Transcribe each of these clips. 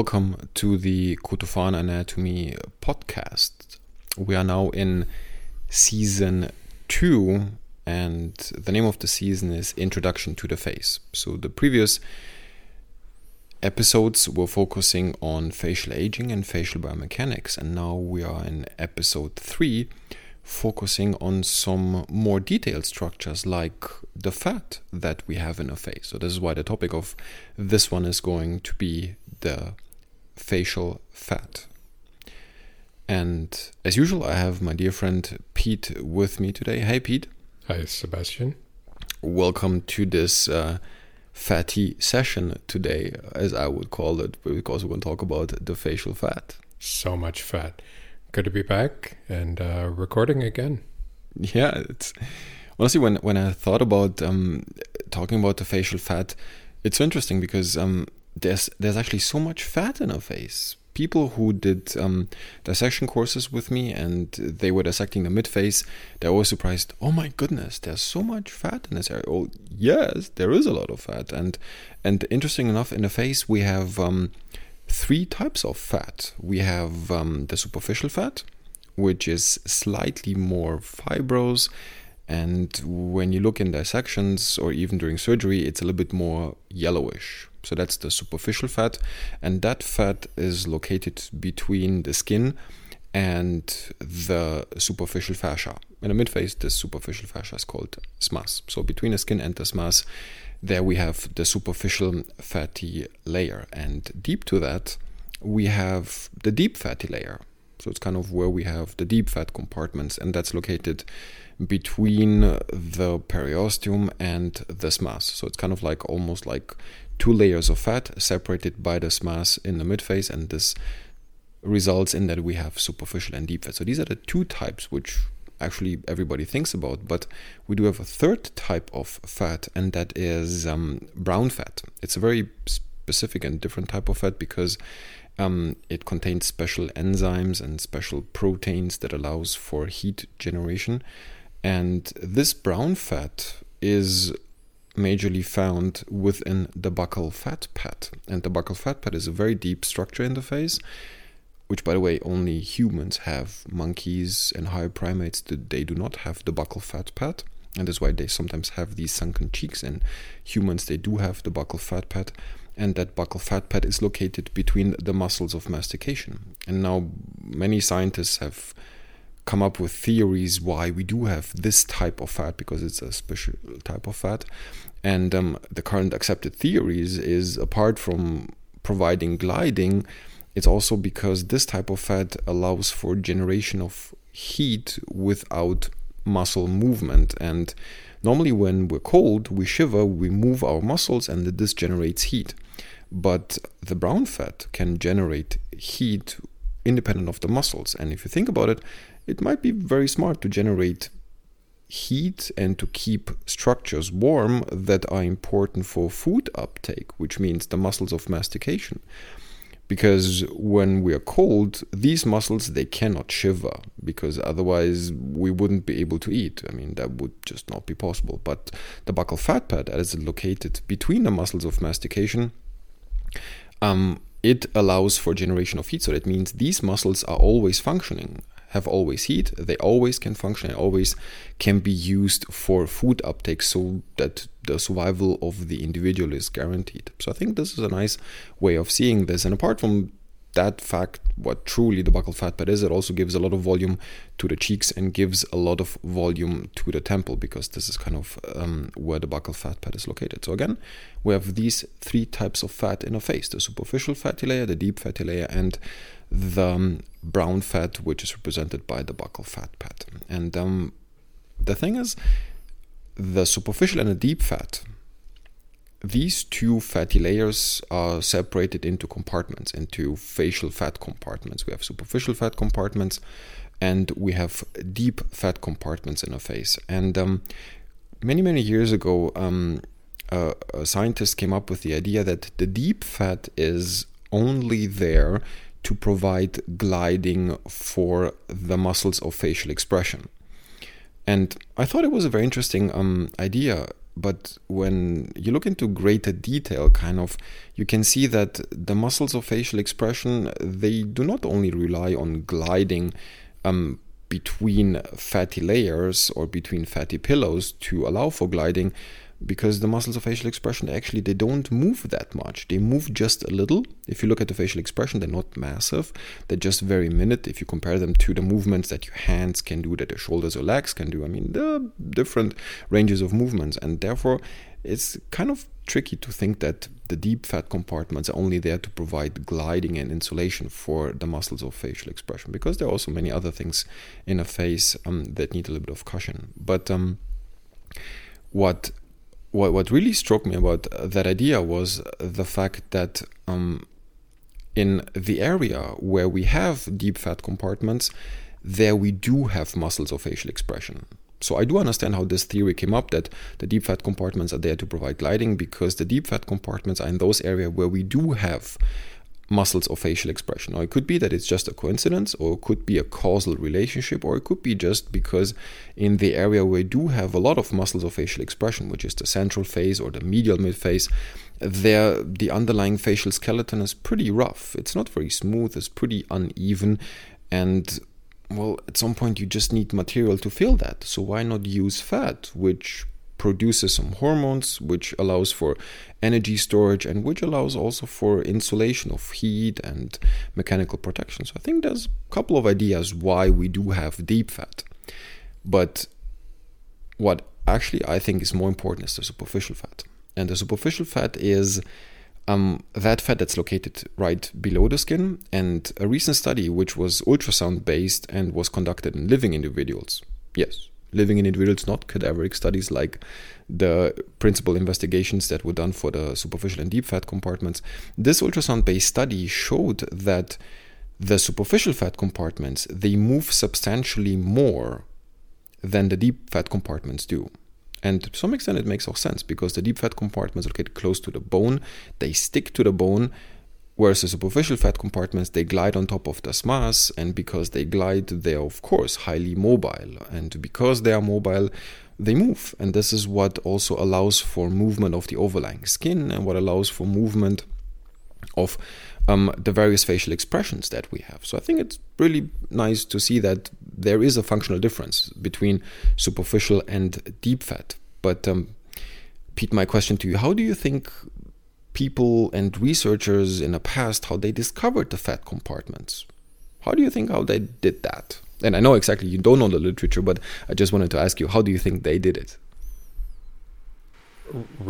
welcome to the Cotofana Anatomy podcast. We are now in season two, and the name of the season is Introduction to the Face. So, the previous episodes were focusing on facial aging and facial biomechanics, and now we are in episode three, focusing on some more detailed structures like the fat that we have in a face. So, this is why the topic of this one is going to be the facial fat. And as usual, I have my dear friend Pete with me today. Hey, Pete. Hi, Sebastian. Welcome to this uh, fatty session today, as I would call it, because we're going to talk about the facial fat. So much fat. Good to be back and uh, recording again. Yeah, it's honestly when when I thought about um, talking about the facial fat, it's interesting because um, there's there's actually so much fat in our face. People who did um, dissection courses with me and they were dissecting the mid face, they're always surprised. Oh my goodness, there's so much fat in this area. Oh yes, there is a lot of fat, and and interesting enough, in the face we have um, three types of fat. We have um, the superficial fat, which is slightly more fibrous. And when you look in dissections or even during surgery, it's a little bit more yellowish. So that's the superficial fat. And that fat is located between the skin and the superficial fascia. In the midface, this superficial fascia is called SMAS. So between the skin and the SMAS, there we have the superficial fatty layer. And deep to that, we have the deep fatty layer. So it's kind of where we have the deep fat compartments, and that's located between the periosteum and the SMAS. So it's kind of like almost like two layers of fat separated by the SMAS in the midface, and this results in that we have superficial and deep fat. So these are the two types which actually everybody thinks about, but we do have a third type of fat, and that is um, brown fat. It's a very specific and different type of fat because um, it contains special enzymes and special proteins that allows for heat generation. And this brown fat is majorly found within the buccal fat pad. And the buccal fat pad is a very deep structure in the face, which, by the way, only humans have. Monkeys and higher primates, they do not have the buccal fat pad. And that's why they sometimes have these sunken cheeks. And humans, they do have the buccal fat pad. And that buccal fat pad is located between the muscles of mastication. And now many scientists have come up with theories why we do have this type of fat because it's a special type of fat. And um, the current accepted theories is apart from providing gliding, it's also because this type of fat allows for generation of heat without muscle movement. And normally, when we're cold, we shiver, we move our muscles, and this generates heat. But the brown fat can generate heat independent of the muscles. And if you think about it, it might be very smart to generate heat and to keep structures warm that are important for food uptake, which means the muscles of mastication. Because when we are cold, these muscles they cannot shiver because otherwise we wouldn't be able to eat. I mean that would just not be possible. But the buccal fat pad, as is located between the muscles of mastication, um, it allows for generation of heat. So that means these muscles are always functioning have always heat. They always can function and always can be used for food uptake so that the survival of the individual is guaranteed. So I think this is a nice way of seeing this. And apart from that fact, what truly the buccal fat pad is, it also gives a lot of volume to the cheeks and gives a lot of volume to the temple because this is kind of um, where the buccal fat pad is located. So again, we have these three types of fat in a face: the superficial fatty layer, the deep fatty layer, and the um, brown fat, which is represented by the buccal fat pad. And um, the thing is, the superficial and the deep fat, these two fatty layers are separated into compartments, into facial fat compartments. We have superficial fat compartments and we have deep fat compartments in a face. And um, many, many years ago, um, a scientist came up with the idea that the deep fat is only there to provide gliding for the muscles of facial expression. And I thought it was a very interesting um, idea. But when you look into greater detail, kind of, you can see that the muscles of facial expression they do not only rely on gliding um, between fatty layers or between fatty pillows to allow for gliding, because the muscles of facial expression actually they don't move that much. They move just a little. If you look at the facial expression they're not massive. They're just very minute. If you compare them to the movements that your hands can do that your shoulders or legs can do i mean are different ranges of movements. And therefore it's kind of tricky to think that the deep fat compartments are only there to provide gliding and insulation for the muscles of facial expression because there are also many other things in a face um, that need a little bit of cushion. But um, what what what really struck me about that idea was the fact that um, in the area where we have deep fat compartments, there we do have muscles of facial expression. So I do understand how this theory came up that the deep fat compartments are there to provide gliding because the deep fat compartments are in those areas where we do have muscles of facial expression. Or it could be that it's just a coincidence, or it could be a causal relationship, or it could be just because in the area where we do have a lot of muscles of facial expression, which is the central face or the medial mid face, there the underlying facial skeleton is pretty rough. It's not very smooth, it's pretty uneven, and well, at some point you just need material to fill that. So why not use fat, which produces some hormones, which allows for energy storage and which allows also for insulation of heat and mechanical protection. So I think there's a couple of ideas why we do have deep fat. But what actually I think is more important is the superficial fat. And the superficial fat is um, that fat that's located right below the skin. And a recent study, which was ultrasound based and was conducted in living individuals, yes, living in individuals, not cadaveric studies like the principal investigations that were done for the superficial and deep fat compartments. This ultrasound based study showed that the superficial fat compartments they move substantially more than the deep fat compartments do. And to some extent, it makes all sense because the deep fat compartments are located close to the bone, they stick to the bone, Whereas the superficial fat compartments, they glide on top of the SMAS, and because they glide, they're of course highly mobile. And because they are mobile, they move. And this is what also allows for movement of the overlying skin and what allows for movement of um, the various facial expressions that we have. So I think it's really nice to see that there is a functional difference between superficial and deep fat. But um, Pete, my question to you: How do you think people and researchers in the past how they discovered the fat compartments. How do you think how they did that? And I know exactly you don't know the literature, but I just wanted to ask you, how do you think they did it?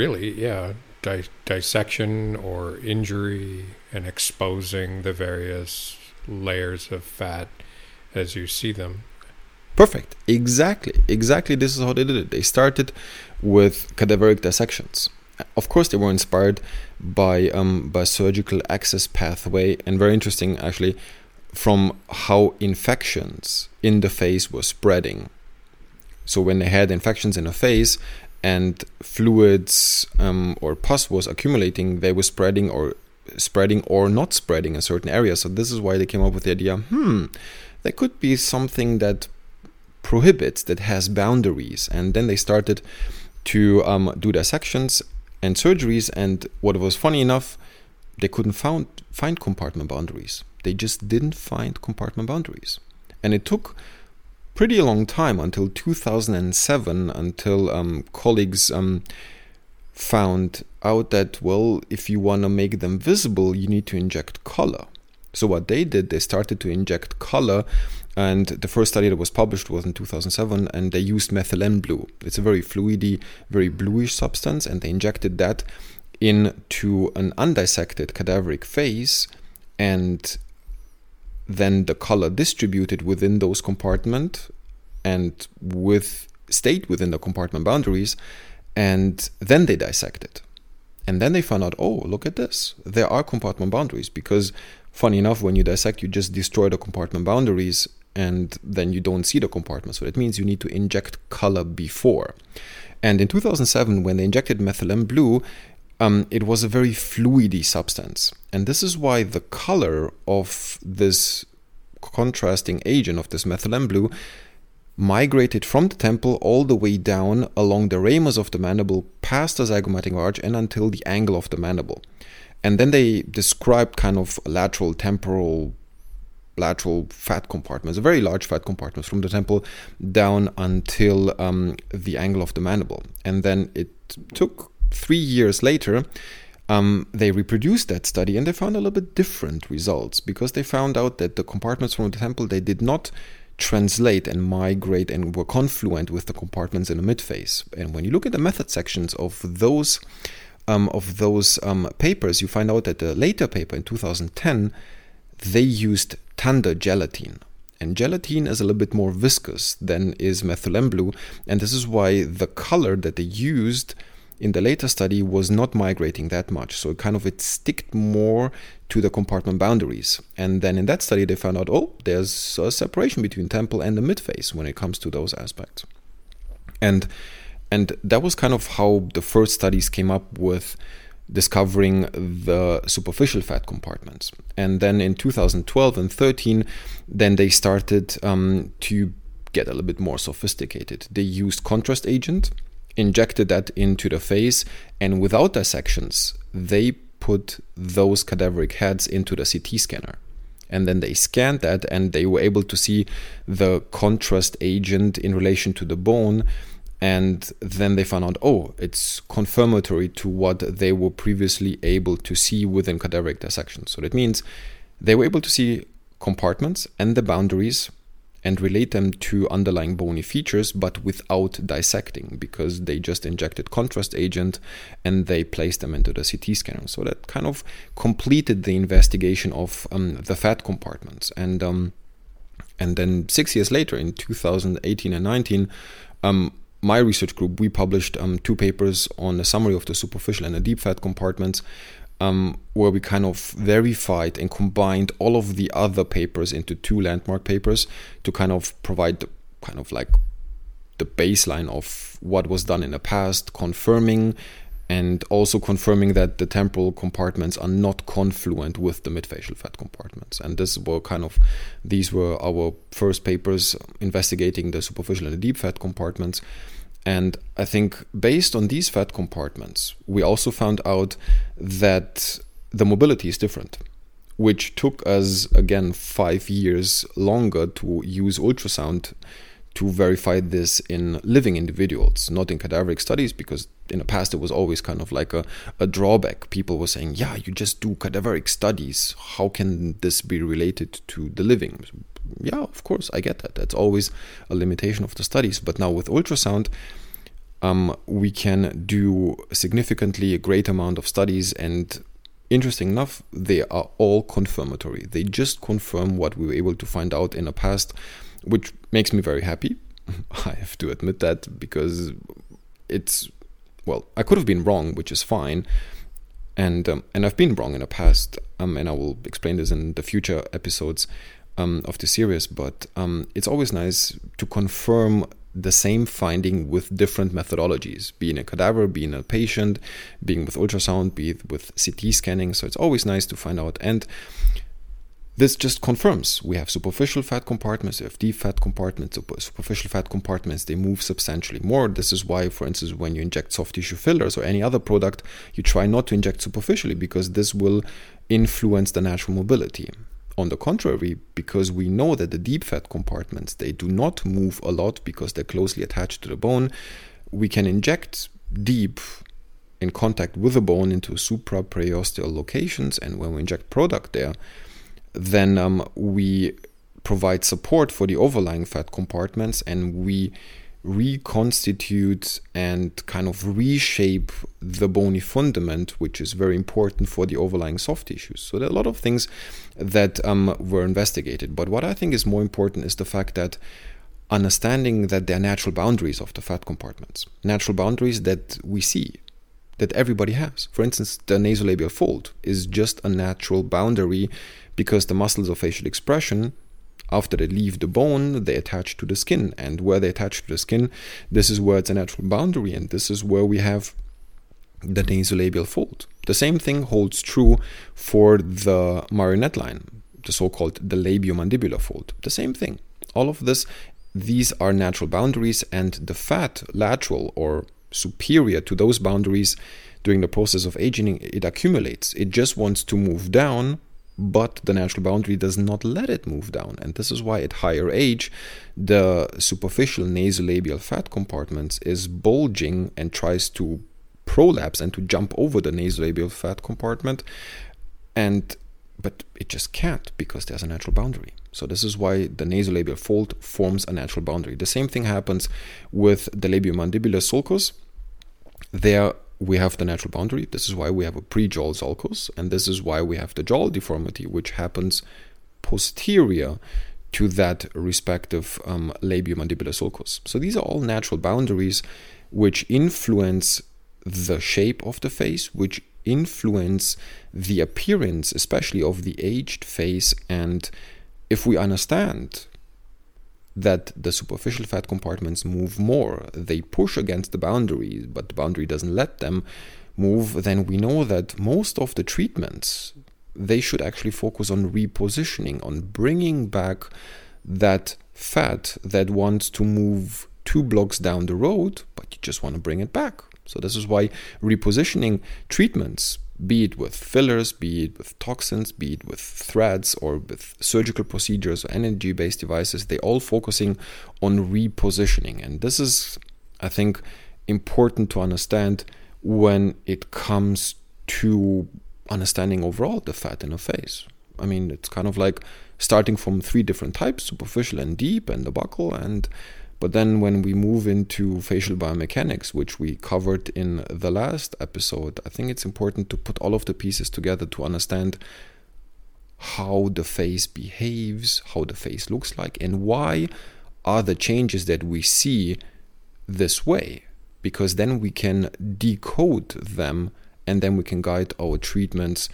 Really, yeah, Di- dissection or injury and exposing the various layers of fat as you see them. Perfect. Exactly. Exactly. This is how they did it. They started with cadaveric dissections of course, they were inspired by um, by surgical access pathway, and very interesting actually, from how infections in the face were spreading. So when they had infections in the face and fluids um, or pus was accumulating, they were spreading or spreading or not spreading in certain areas. So this is why they came up with the idea. Hmm, there could be something that prohibits that has boundaries, and then they started to um, do dissections and surgeries. And what was funny enough, they couldn't found, find compartment boundaries. They just didn't find compartment boundaries. And it took pretty long time until 2007 until um, colleagues um, found out that, well, if you want to make them visible, you need to inject color. So what they did, they started to inject color and the first study that was published was in 2007, and they used methylene blue. It's a very fluidy, very bluish substance, and they injected that into an undissected cadaveric face, and then the color distributed within those compartment and with stayed within the compartment boundaries, and then they dissected. And then they found out, oh, look at this. There are compartment boundaries because, funny enough, when you dissect, you just destroy the compartment boundaries and then you don't see the compartment. So that means you need to inject color before. And in 2007, when they injected methylene blue, um, it was a very fluidy substance. And this is why the color of this contrasting agent, of this methylene blue, migrated from the temple all the way down along the ramus of the mandible, past the zygomatic arch, and until the angle of the mandible. And then they described kind of lateral temporal lateral fat compartments, very large fat compartments from the temple down until um, the angle of the mandible. And then it took three years later. Um, they reproduced that study and they found a little bit different results because they found out that the compartments from the temple they did not translate and migrate and were confluent with the compartments in the midface. And when you look at the method sections of those um, of those um, papers, you find out that the later paper in 2010 they used Tanda gelatin. And gelatin is a little bit more viscous than is methylene blue, and this is why the color that they used in the later study was not migrating that much. So it kind of it sticked more to the compartment boundaries. And then in that study, they found out, oh, there's a separation between temple and the midface when it comes to those aspects. And and that was kind of how the first studies came up with discovering the superficial fat compartments. And then in 2012 and 13, then they started um, to get a little bit more sophisticated. They used contrast agent, injected that into the face, and without dissections, they put those cadaveric heads into the CT scanner. And then they scanned that and they were able to see the contrast agent in relation to the bone and then they found out oh it's confirmatory to what they were previously able to see within cadaveric dissection so that means they were able to see compartments and the boundaries and relate them to underlying bony features but without dissecting because they just injected contrast agent and they placed them into the CT scanner. So that kind of completed the investigation of um, the fat compartments. And um, and then six years later in 2018 and 19 um, my research group, we published um, two papers on a summary of the superficial and the deep fat compartments, um, where we kind of verified and combined all of the other papers into two landmark papers to kind of provide the, kind of like the baseline of what was done in the past, confirming and also confirming that the temporal compartments are not confluent with the midfacial fat compartments. And this were kind of these were our first papers investigating the superficial and the deep fat compartments. And I think based on these fat compartments, we also found out that the mobility is different, which took us again five years longer to use ultrasound to verify this in living individuals, not in cadaveric studies, because in the past it was always kind of like a, a drawback. People were saying, yeah, you just do cadaveric studies. How can this be related to the living? Yeah, of course, I get that. That's always a limitation of the studies. But now with ultrasound, um, we can do significantly a great amount of studies and interesting enough they are all confirmatory they just confirm what we were able to find out in the past which makes me very happy. I have to admit that because it's well, I could have been wrong, which is fine, and um, and I've been wrong in the past, um, and I will explain this in the future episodes um, of the series. But um, it's always nice to confirm the same finding with different methodologies, being a cadaver, being a patient, being with ultrasound, be it with CT scanning. So it's always nice to find out and this just confirms we have superficial fat compartments, we have deep fat compartments, superficial fat compartments, they move substantially more. This is why, for instance, when you inject soft tissue fillers or any other product, you try not to inject superficially because this will influence the natural mobility. On the contrary, because we know that the deep fat compartments they do not move a lot because they're closely attached to the bone, we can inject deep in contact with the bone into supra-periosteal locations, and when we inject product there, then um, we provide support for the overlying fat compartments and we reconstitute and kind of reshape the bony fundament, which is very important for the overlying soft tissues. So there are a lot of things that um, were investigated. But what I think is more important is the fact that understanding that there are natural boundaries of the fat compartments, natural boundaries that we see, that everybody has. For instance, the nasolabial fold is just a natural boundary because the muscles of facial expression after they leave the bone, they attach to the skin. And where they attach to the skin, this is where it's a natural boundary, and this is where we have the nasolabial fold. The same thing holds true for the marionette line, the so called the labiomandibular fold. The same thing. All of this, these are natural boundaries, and the fat lateral or superior to those boundaries during the process of aging, it accumulates. It just wants to move down, but the natural boundary does not let it move down. And this is why at higher age, the superficial nasolabial fat compartments is bulging and tries to prolapse and to jump over the nasolabial fat compartment. And but it just can't because there's a natural boundary. So this is why the nasolabial fold forms a natural boundary. The same thing happens with the labiomandibular sulcus. There we have the natural boundary. This is why we have a pre-jowl sulcus, and this is why we have the jowl deformity, which happens posterior to that respective um, labiomandibular sulcus. So these are all natural boundaries which influence the shape of the face, which influence the appearance, especially of the aged face. And if we understand that the superficial fat compartments move more, they push against the boundary, but the boundary doesn't let them move, then we know that most of the treatments they should actually focus on repositioning, on bringing back that fat that wants to move two blocks down the road, but you just want to bring it back. So, this is why repositioning treatments, be it with fillers, be it with toxins, be it with threads, or with surgical procedures or energy based devices, they all focusing on repositioning. And this is, I think, important to understand when it comes to understanding overall the fat in a face. I mean, it's kind of like starting from three different types superficial and deep, and the buccal, and but then when we move into facial biomechanics, which we covered in the last episode, I think it's important to put all of the pieces together to understand how the face behaves, how the face looks like, and why are the changes that we see this way. Because then we can decode them and then we can guide our treatments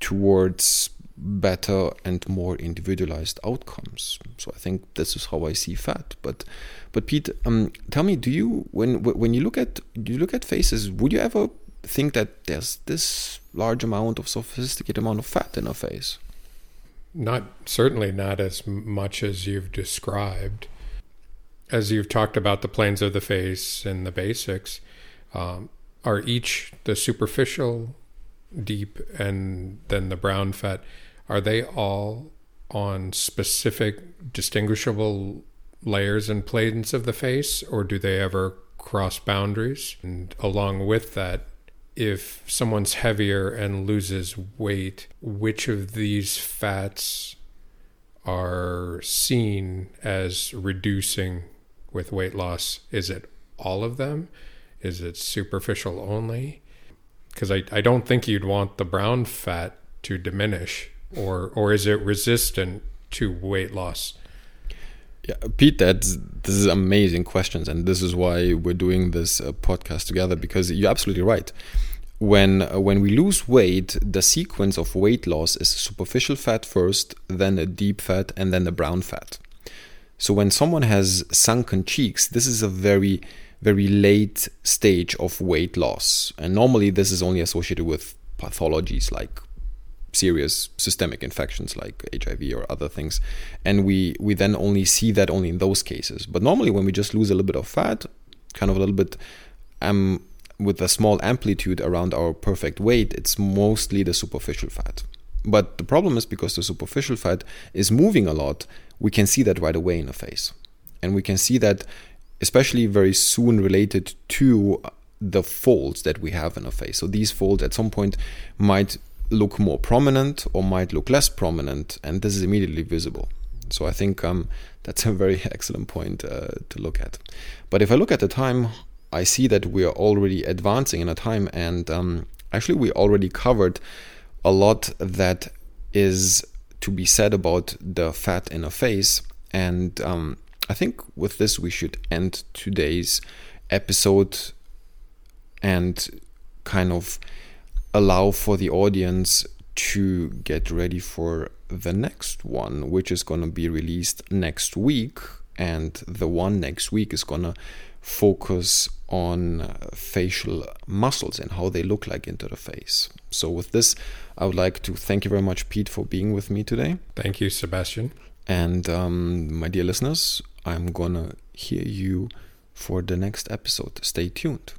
towards better and more individualized outcomes. So I think this is how I see fat. But but Pete, um, tell me, do you when when you look at do you look at faces, would you ever think that there's this large amount of sophisticated amount of fat in a face? Not certainly not as much as you've described. As you've talked about the planes of the face and the basics, um, are each the superficial, deep, and then the brown fat are they all on specific distinguishable layers and planes of the face, or do they ever cross boundaries? And along with that, if someone's heavier and loses weight, which of these fats are seen as reducing with weight loss? Is it all of them? Is it superficial only? Because I, I don't think you'd want the brown fat to diminish or or is it resistant to weight loss? Yeah, Pete, that's this is amazing questions, and this is why we're doing this uh, podcast together because you're absolutely right. When uh, when we lose weight, the sequence of weight loss is superficial fat first, then a deep fat, and then the brown fat. So when someone has sunken cheeks, this is a very very late stage of weight loss, and normally this is only associated with pathologies like serious systemic infections like HIV or other things, and we we then only see that only in those cases. But normally, when we just lose a little bit of fat, kind of a little bit, um, with a small amplitude around our perfect weight, it's mostly the superficial fat. But the problem is because the superficial fat is moving a lot, we can see that right away in the face, and we can see that especially very soon related to the folds that we have in a face. So these folds at some point might look more prominent or might look less prominent, and this is immediately visible. So I think um, that's a very excellent point uh, to look at. But if I look at the time, I see that we are already advancing in a time, and um, actually, we already covered a lot that is to be said about the fat in a face. And um, I think with this, we should end today's episode and kind of allow for the audience to get ready for the next one, which is going to be released next week. And the one next week is going to focus on facial muscles and how they look like into the face. So, with this, I would like to thank you very much, Pete, for being with me today. Thank you, Sebastian. And um, my dear listeners, I'm gonna hear you for the next episode. Stay tuned.